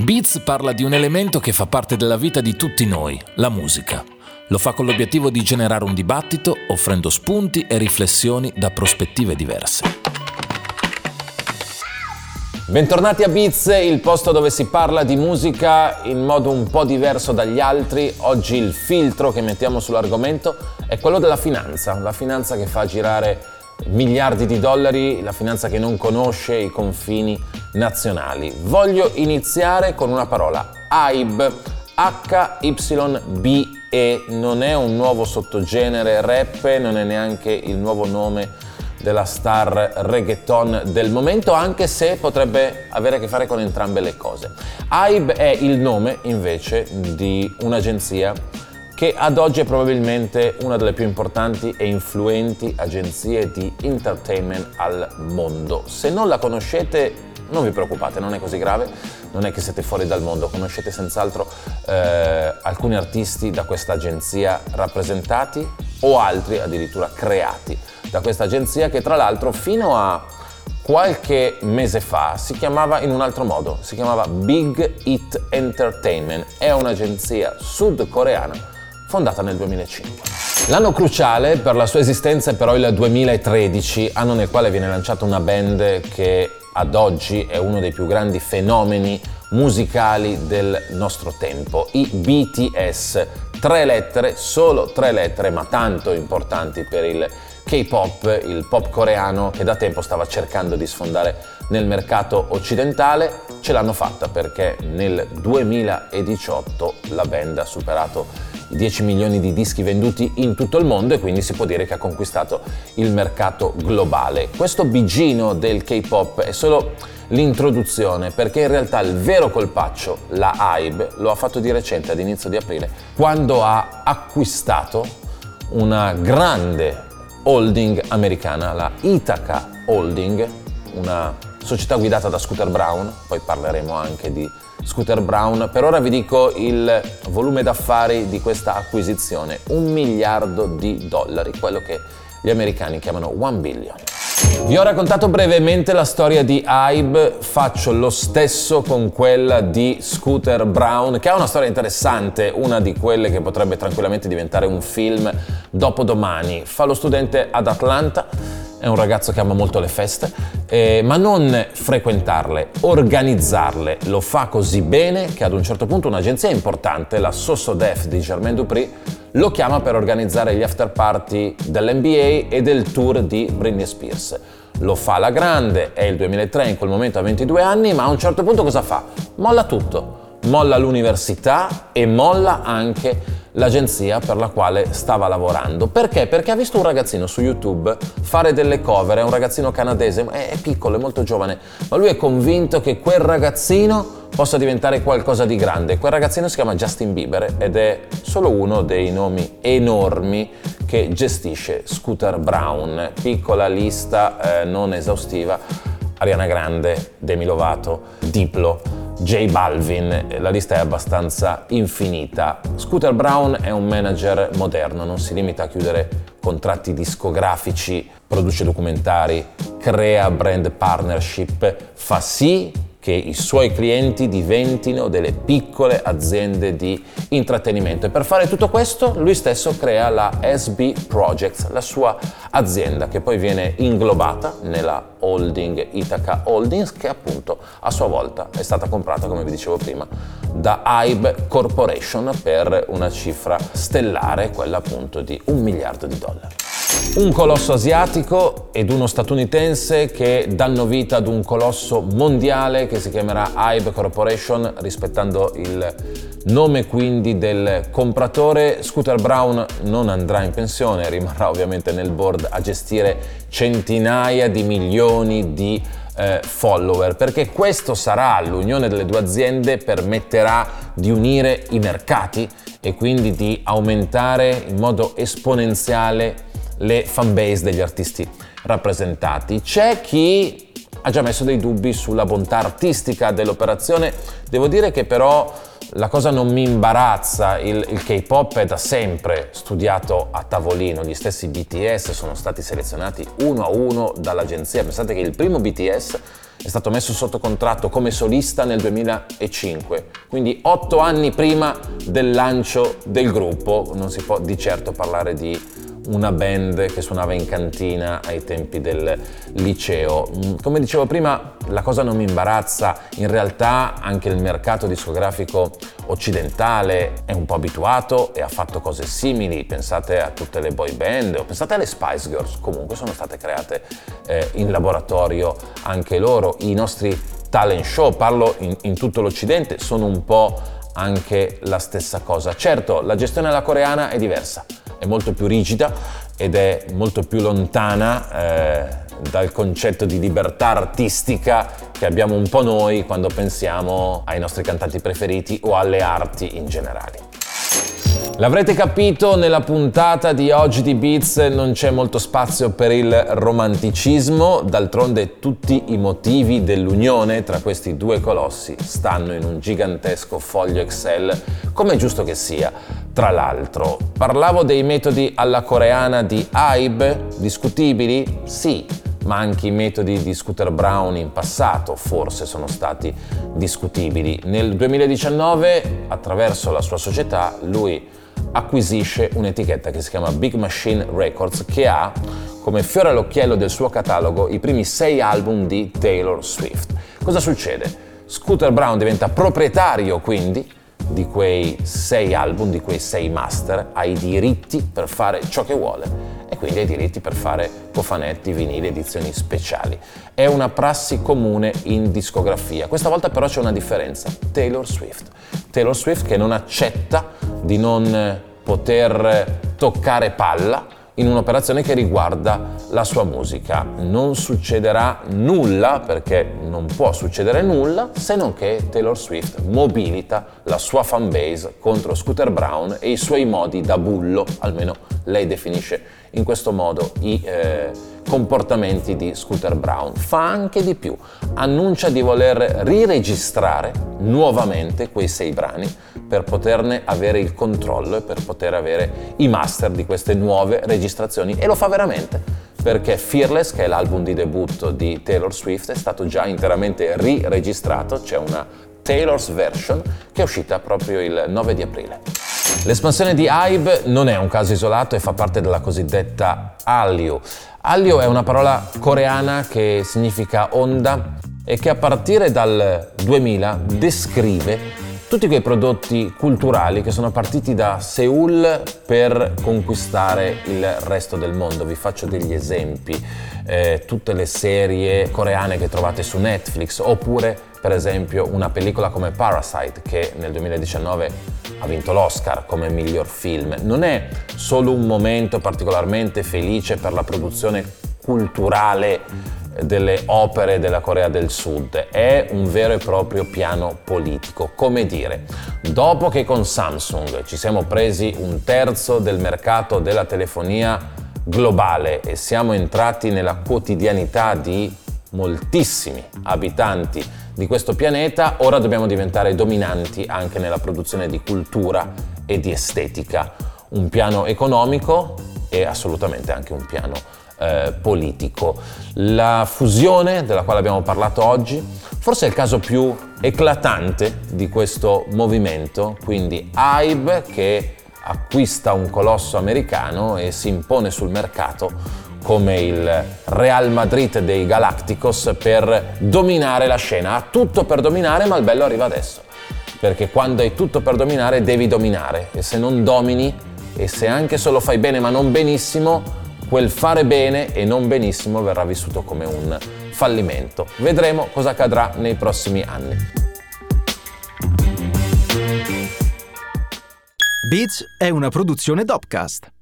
Beats parla di un elemento che fa parte della vita di tutti noi, la musica. Lo fa con l'obiettivo di generare un dibattito, offrendo spunti e riflessioni da prospettive diverse. Bentornati a Beats, il posto dove si parla di musica in modo un po' diverso dagli altri. Oggi il filtro che mettiamo sull'argomento è quello della finanza, la finanza che fa girare miliardi di dollari, la finanza che non conosce i confini nazionali. Voglio iniziare con una parola, HYB, H-Y-B-E, non è un nuovo sottogenere rap, non è neanche il nuovo nome della star reggaeton del momento, anche se potrebbe avere a che fare con entrambe le cose. HYB è il nome invece di un'agenzia che ad oggi è probabilmente una delle più importanti e influenti agenzie di entertainment al mondo. Se non la conoscete, non vi preoccupate, non è così grave, non è che siete fuori dal mondo, conoscete senz'altro eh, alcuni artisti da questa agenzia rappresentati o altri addirittura creati da questa agenzia che tra l'altro fino a qualche mese fa si chiamava in un altro modo, si chiamava Big Hit Entertainment, è un'agenzia sudcoreana fondata nel 2005. L'anno cruciale per la sua esistenza è però il 2013, anno nel quale viene lanciata una band che ad oggi è uno dei più grandi fenomeni musicali del nostro tempo, i BTS. Tre lettere, solo tre lettere, ma tanto importanti per il K-pop, il pop coreano che da tempo stava cercando di sfondare nel mercato occidentale. Ce l'hanno fatta perché nel 2018 la band ha superato 10 milioni di dischi venduti in tutto il mondo e quindi si può dire che ha conquistato il mercato globale. Questo bigino del K-pop è solo l'introduzione perché in realtà il vero colpaccio, la HYBE, lo ha fatto di recente ad inizio di aprile quando ha acquistato una grande holding americana, la Ithaca Holding, una società guidata da Scooter Brown, poi parleremo anche di Scooter Brown. Per ora vi dico il volume d'affari di questa acquisizione, un miliardo di dollari, quello che gli americani chiamano one billion. Vi ho raccontato brevemente la storia di Hybe, faccio lo stesso con quella di Scooter Brown, che ha una storia interessante, una di quelle che potrebbe tranquillamente diventare un film dopodomani. Fa lo studente ad Atlanta è un ragazzo che ama molto le feste, eh, ma non frequentarle, organizzarle. Lo fa così bene che ad un certo punto un'agenzia importante, la Sosodef di Germain Dupri, lo chiama per organizzare gli after party dell'NBA e del tour di Britney Spears. Lo fa alla grande, è il 2003, in quel momento ha 22 anni, ma a un certo punto cosa fa? Molla tutto. Molla l'università e molla anche l'agenzia per la quale stava lavorando. Perché? Perché ha visto un ragazzino su YouTube fare delle cover, è un ragazzino canadese, è piccolo, è molto giovane, ma lui è convinto che quel ragazzino possa diventare qualcosa di grande. Quel ragazzino si chiama Justin Bieber ed è solo uno dei nomi enormi che gestisce Scooter Brown. Piccola lista, eh, non esaustiva. Ariana Grande, Demi Lovato, Diplo. J Balvin, la lista è abbastanza infinita. Scooter Brown è un manager moderno, non si limita a chiudere contratti discografici, produce documentari, crea brand partnership, fa sì che i suoi clienti diventino delle piccole aziende di intrattenimento e per fare tutto questo lui stesso crea la SB Projects, la sua azienda che poi viene inglobata nella holding Ithaca Holdings che appunto a sua volta è stata comprata come vi dicevo prima da Hybe Corporation per una cifra stellare, quella appunto di un miliardo di dollari. Un colosso asiatico ed uno statunitense che danno vita ad un colosso mondiale che si chiamerà Hybe Corporation, rispettando il nome quindi del compratore. Scooter Brown non andrà in pensione, rimarrà ovviamente nel board a gestire centinaia di milioni di eh, follower, perché questo sarà l'unione delle due aziende permetterà di unire i mercati e quindi di aumentare in modo esponenziale le fanbase degli artisti rappresentati. C'è chi ha già messo dei dubbi sulla bontà artistica dell'operazione, devo dire che però la cosa non mi imbarazza, il, il, K-pop è da sempre studiato a tavolino, gli stessi BTS sono stati selezionati uno a uno dall'agenzia, pensate che il primo BTS è stato messo sotto contratto come solista nel 2005, quindi otto anni prima del lancio del gruppo, non si può di certo parlare di una band che suonava in cantina ai tempi del liceo. Mm, come dicevo prima, la cosa non mi imbarazza, in realtà anche il mercato discografico occidentale è un po' abituato e ha fatto cose simili, pensate a tutte le boy band o pensate alle Spice Girls, comunque sono state create eh, in laboratorio anche loro, i nostri talent show, parlo in, in tutto l'Occidente, sono un po' anche la stessa cosa. Certo, la gestione alla coreana è diversa è molto più rigida ed è molto più lontana eh, dal concetto di libertà artistica che abbiamo un po' noi quando pensiamo ai nostri cantanti preferiti o alle arti in generale. L'avrete capito, nella puntata di oggi di Beats non c'è molto spazio per il romanticismo, d'altronde tutti i motivi dell'unione tra questi due colossi stanno in un gigantesco foglio Excel, come è giusto che sia. Tra l'altro, parlavo dei metodi alla coreana di Hybe, discutibili? Sì, ma anche i metodi di Scooter Brown in passato forse sono stati discutibili. Nel 2019, attraverso la sua società, lui acquisisce un'etichetta che si chiama Big Machine Records che ha come fiore all'occhiello del suo catalogo i primi sei album di Taylor Swift. Cosa succede? Scooter Brown diventa proprietario quindi di quei sei album, di quei sei master, ha i diritti per fare ciò che vuole e quindi ha i diritti per fare cofanetti, vinili, edizioni speciali. È una prassi comune in discografia. Questa volta però c'è una differenza. Taylor Swift. Taylor Swift che non accetta di non poter toccare palla in un'operazione che riguarda la sua musica. Non succederà nulla, perché non può succedere nulla, se non che Taylor Swift mobilita la sua fanbase contro Scooter Brown e i suoi modi da bullo, almeno lei definisce in questo modo i eh, comportamenti di Scooter Brown. Fa anche di più, annuncia di voler riregistrare nuovamente quei sei brani per poterne avere il controllo e per poter avere i master di queste nuove registrazioni e lo fa veramente perché Fearless, che è l'album di debutto di Taylor Swift, è stato già interamente riregistrato, c'è una Taylor's version che è uscita proprio il 9 di aprile. L'espansione di Hybe non è un caso isolato e fa parte della cosiddetta Hallyu. Hallyu è una parola coreana che significa onda e che a partire dal 2000 descrive tutti quei prodotti culturali che sono partiti da Seoul per conquistare il resto del mondo. Vi faccio degli esempi, eh, tutte le serie coreane che trovate su Netflix oppure per esempio una pellicola come Parasite che nel 2019 ha vinto l'Oscar come miglior film. Non è solo un momento particolarmente felice per la produzione culturale delle opere della Corea del Sud, è un vero e proprio piano politico. Come dire, dopo che con Samsung ci siamo presi un terzo del mercato della telefonia globale e siamo entrati nella quotidianità di moltissimi abitanti di questo pianeta, ora dobbiamo diventare dominanti anche nella produzione di cultura e di estetica. Un piano economico e assolutamente anche un piano eh, politico. La fusione della quale abbiamo parlato oggi forse è il caso più eclatante di questo movimento, quindi Hybe che acquista un colosso americano e si impone sul mercato come il Real Madrid dei Galacticos per dominare la scena. Ha tutto per dominare, ma il bello arriva adesso. Perché quando hai tutto per dominare devi dominare e se non domini e se anche solo fai bene ma non benissimo, quel fare bene e non benissimo verrà vissuto come un fallimento. Vedremo cosa accadrà nei prossimi anni. Beats è una produzione Dopcast.